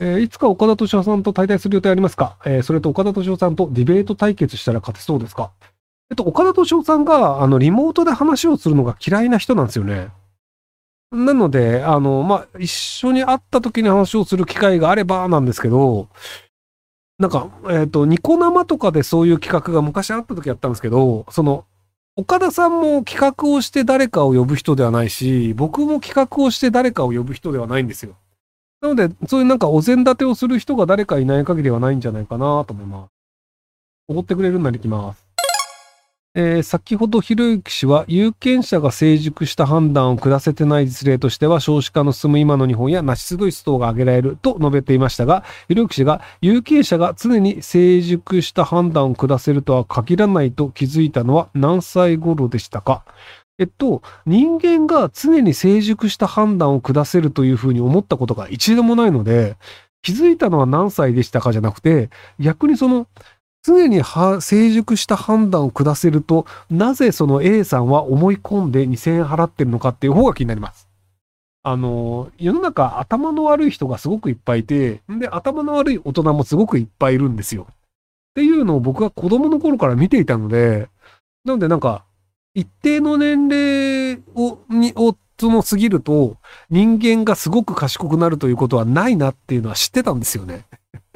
えーいつか岡田敏夫さんと対談する予定ありますか？えーそれと岡田敏夫さんとディベート対決したら勝てそうですか？えっと、岡田敏夫さんが、あの、リモートで話をするのが嫌いな人なんですよね。なので、あの、まあ、一緒に会った時に話をする機会があればなんですけど、なんか、えっ、と、ニコ生とかでそういう企画が昔あった時やったんですけど、その、岡田さんも企画をして誰かを呼ぶ人ではないし、僕も企画をして誰かを呼ぶ人ではないんですよ。なので、そういうなんかお膳立てをする人が誰かいない限りはないんじゃないかなと思います。おごってくれるんなら行きます。えー先ほどひろゆき氏は有権者が成熟した判断を下せてない実例としては少子化の進む今の日本やナチスドイツ等が挙げられると述べていましたが、ひろゆき氏が有権者が常に成熟した判断を下せるとは限らないと気づいたのは何歳頃でしたか？えっと、人間が常に成熟した判断を下せるというふうに思ったことが一度もないので、気づいたのは何歳でしたかじゃなくて、逆にその、常に成熟した判断を下せると、なぜその A さんは思い込んで2000円払ってるのかっていう方が気になります。あの、世の中頭の悪い人がすごくいっぱいいて、で、頭の悪い大人もすごくいっぱいいるんですよ。っていうのを僕は子供の頃から見ていたので、なのでなんか、一定の年齢を、に、を、その過ぎると、人間がすごく賢くなるということはないなっていうのは知ってたんですよね。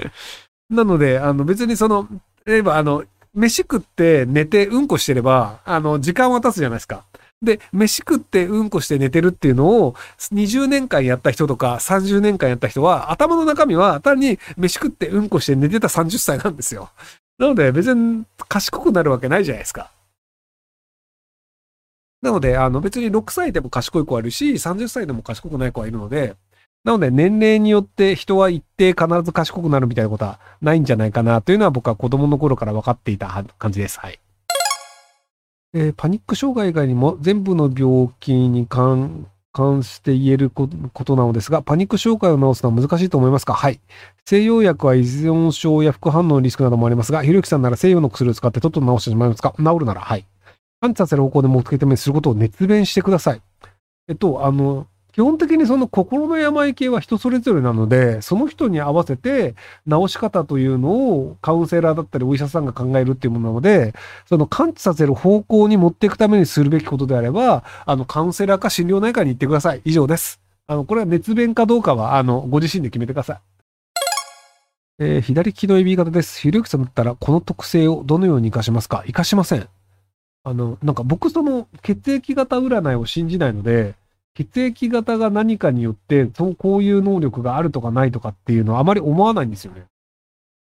なので、あの別にその、例えばあの、飯食って寝てうんこしてれば、あの、時間は経つじゃないですか。で、飯食ってうんこして寝てるっていうのを20年間やった人とか30年間やった人は頭の中身は単に飯食ってうんこして寝てた30歳なんですよ。なので別に賢くなるわけないじゃないですか。なので、あの別に6歳でも賢い子はいるし、30歳でも賢くない子はいるので、なので年齢によって人は一定必ず賢くなるみたいなことはないんじゃないかなというのは僕は子供の頃から分かっていた感じです。はい。えーパニック障害以外にも全部の病気に関関して言えることなのですが、パニック障害を治すのは難しいと思いますか？はい。西洋薬は依存症や副反応のリスクなどもありますが、ひろゆきさんなら西洋の薬を使ってとっと治してしまいますか？治るなら、はい。完治させる方向で目的ためにすることを熱弁してください。えっと、あの、基本的にその心の病系は人それぞれなので、その人に合わせて治し方というのをカウンセラーだったりお医者さんが考えるっていうものなので、その完治させる方向に持っていくためにするべきことであれば、あの、カウンセラーか心療内科に行ってください。以上です。あの、これは熱弁かどうかは、あの、ご自身で決めてください。えー左利きの指型です。ひろゆきさんだったら、この特性をどのように活かしますか？活かしません。あの、なんか僕その血液型占いを信じないので、血液型が何かによって、そう、こういう能力があるとかないとかっていうのはあまり思わないんですよね。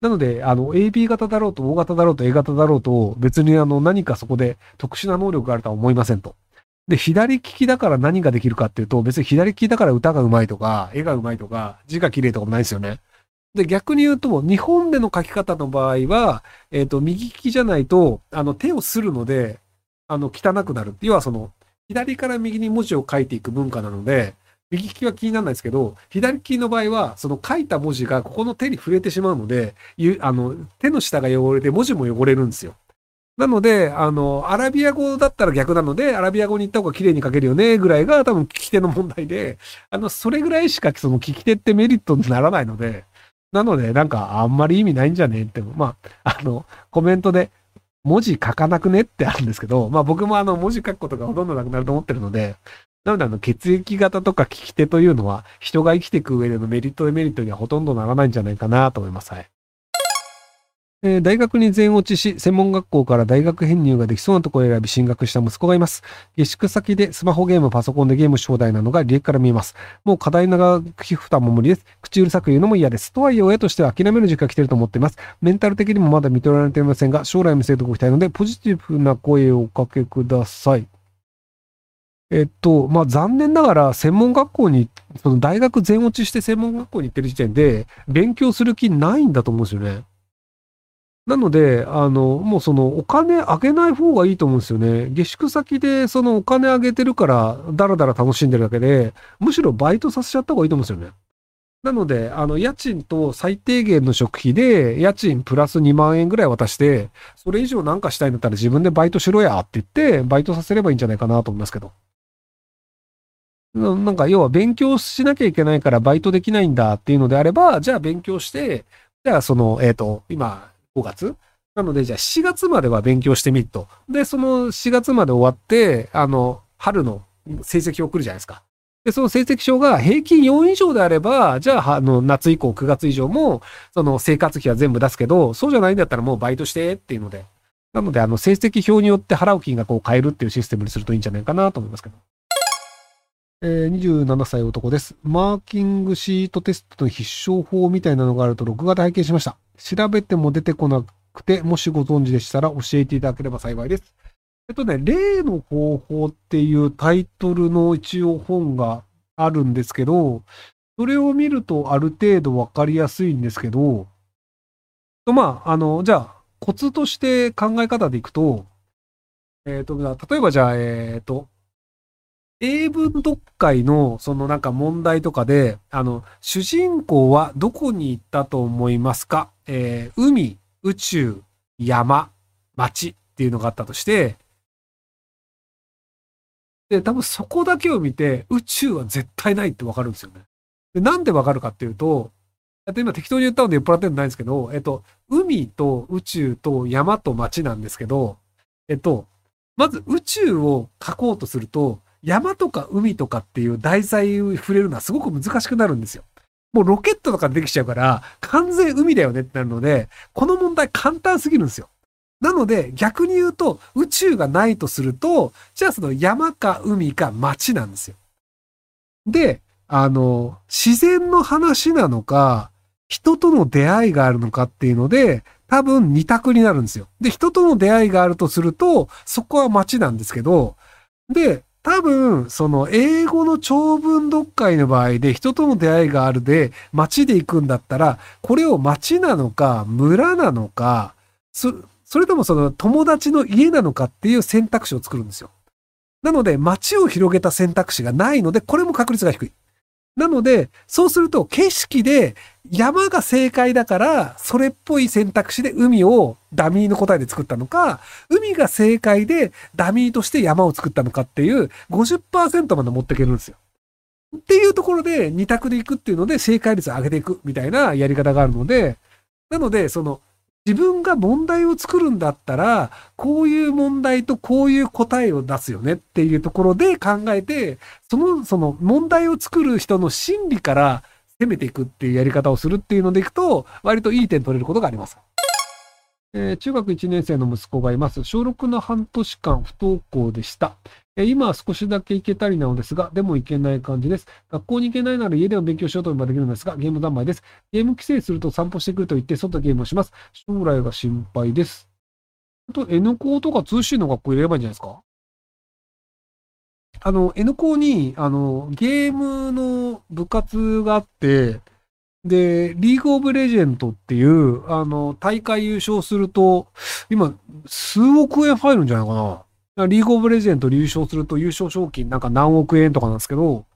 なので、あの、AB 型だろうと O 型だろうと A 型だろうと、別にあの、何かそこで特殊な能力があるとは思いませんと。で、左利きだから何ができるかっていうと、別に左利きだから歌が上手いとか、絵が上手いとか、字が綺麗とかもないですよね。で、逆に言うと、日本での書き方の場合は、えっ、と、右利きじゃないと、あの、手をするので、あの、汚くなる。要はその、左から右に文字を書いていく文化なので、右利きは気にならないですけど、左利きの場合は、その書いた文字がここの手に触れてしまうので、あの、手の下が汚れて文字も汚れるんですよ。なので、あの、アラビア語だったら逆なので、アラビア語に行った方が綺麗に書けるよね、ぐらいが多分聞き手の問題で、あの、それぐらいしかその聞き手ってメリットにならないので、なので、なんかあんまり意味ないんじゃねえって、まあ、あの、コメントで、文字書かなくねってあるんですけど、まあ僕もあの文字書くことがほとんどなくなると思ってるので、なのであの血液型とか聞き手というのは人が生きていく上でのメリットデメリットにはほとんどならないんじゃないかなと思います。はい。えー大学に全落ちし、専門学校から大学編入ができそうなところを選び進学した息子がいます。下宿先でスマホゲーム、パソコンでゲームし放題なのが履歴から見えます。もう課題長く負担も無理です。口うるさく言うのも嫌です。とはいえ親としては諦める時期が来てると思っています。メンタル的にもまだ認められていませんが、将来を見せておきたいので、ポジティブな声をおかけください。えっと、まあ、残念ながら専門学校に、その大学全落ちして専門学校に行ってる時点で、勉強する気ないんだと思うんですよね。なので、あの、もうそのお金あげない方がいいと思うんですよね。下宿先でそのお金あげてるから、だらだら楽しんでるだけで、むしろバイトさせちゃった方がいいと思うんですよね。なので、あの、家賃と最低限の食費で、家賃プラス2万円ぐらい渡して、それ以上なんかしたいんだったら自分でバイトしろやって言って、バイトさせればいいんじゃないかなと思いますけど。なんか要は勉強しなきゃいけないからバイトできないんだっていうのであれば、じゃあ勉強して、じゃあその、えっ、ー、と、今5月？なのでじゃあ7月までは勉強してみると。で、その4月まで終わって、あの、春の成績を送るじゃないですか。で、その成績表が平均4以上であれば、じゃあ、あの、夏以降9月以上も、その生活費は全部出すけど、そうじゃないんだったらもうバイトしてっていうので。なので、あの、成績表によって払う金額を変えるっていうシステムにするといいんじゃないかなと思いますけど。えー、27歳男です。マーキングシートテストの必勝法みたいなのがあると録画で拝見しました。調べても出てこなくて、もしご存知でしたら教えていただければ幸いです。えっとね、例の方法っていうタイトルの一応本があるんですけど、それを見るとある程度わかりやすいんですけど、まあ、あの、じゃあ、コツとして考え方でいくと、えっ、ー、と、例えばじゃあ、えっ、ー、と、英文読解のそのなんか問題とかで、あの、主人公はどこに行ったと思いますか？えー、海、宇宙、山、街っていうのがあったとして、で、多分そこだけを見て、宇宙は絶対ないってわかるんですよね。で、なんでわかるかっていうと、えっと、今適当に言ったので酔っ払ってるのないんですけど、えっと、海と宇宙と山と街なんですけど、えっと、まず宇宙を書こうとすると、山とか海とかっていう題材を触れるのはすごく難しくなるんですよ。もうロケットとかできちゃうから、完全海だよねってなるので、この問題簡単すぎるんですよ。なので、逆に言うと、宇宙がないとすると、じゃあその山か海か街なんですよ。で、あの、自然の話なのか、人との出会いがあるのかっていうので、多分二択になるんですよ。で、人との出会いがあるとすると、そこは街なんですけど、で、多分、その英語の長文読解の場合で人との出会いがあるで街で行くんだったら、これを街なのか村なのか、それともその友達の家なのかっていう選択肢を作るんですよ。なので、街を広げた選択肢がないので、これも確率が低い。なので、そうすると景色で山が正解だから、それっぽい選択肢で海をダミーの答えで作ったのか、海が正解でダミーとして山を作ったのかっていう50%まで持っていけるんですよ。っていうところで二択でいくっていうので正解率を上げていくみたいなやり方があるので、なので、その自分が問題を作るんだったら、こういう問題とこういう答えを出すよねっていうところで考えて、その、その問題を作る人の心理から攻めていくっていうやり方をするっていうのでいくと、割といい点取れることがあります。えー、中学1年生の息子がいます。小6の半年間不登校でした。今は少しだけ行けたりなのですが、でも行けない感じです。学校に行けないなら家でも勉強しようと思えばできるのですが、ゲーム三昧です。ゲーム規制すると散歩してくると言って外ゲームをします。将来が心配です。あと N 校とか通信の学校入れればいいんじゃないですか？あの、N 校に、あの、ゲームの部活があって、で、リーグオブレジェンドっていう、あの、大会優勝すると、今、数億円入るんじゃないかな。リーグオブレジェンド優勝すると優勝賞金なんか何億円とかなんですけど、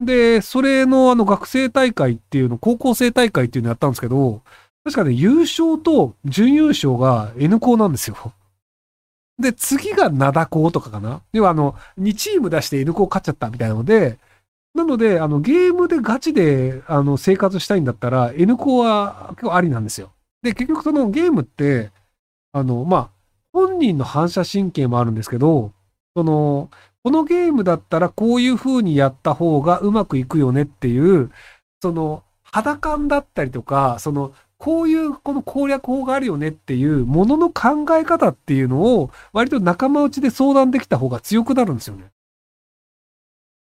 で、それのあの学生大会っていうの、高校生大会っていうのやったんですけど、確かね、優勝と準優勝が N 校なんですよ。で、次が灘校とかかな。要はあの、2チーム出して N 校勝っちゃったみたいなので、なので、あの、ゲームでガチで、あの、生活したいんだったら、N コは結構ありなんですよ。で、結局そのゲームって、あの、まあ、本人の反射神経もあるんですけど、その、このゲームだったらこういう風にやった方がうまくいくよねっていう、その、肌感だったりとか、その、こういうこの攻略法があるよねっていうものの考え方っていうのを割と仲間内で相談できた方が強くなるんですよね。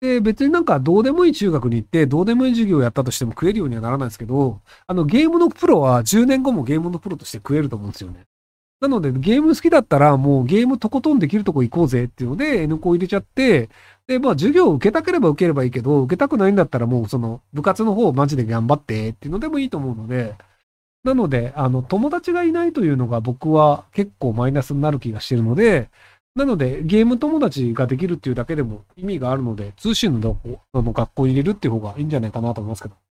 で、別になんかどうでもいい中学に行って、どうでもいい授業をやったとしても食えるようにはならないですけど、あのゲームのプロは10年後もゲームのプロとして食えると思うんですよね。なので、ゲーム好きだったらもうゲームとことんできるとこ行こうぜっていうので N コ入れちゃって、で、まあ授業を受けたければ受ければいいけど、受けたくないんだったらもうその部活の方をマジで頑張ってっていうのでもいいと思うので、なので、あの、友達がいないというのが僕は結構マイナスになる気がしてるので、なので、ゲーム友達ができるっていうだけでも意味があるので、通信のの学校に入れるっていう方がいいんじゃないかなと思いますけど。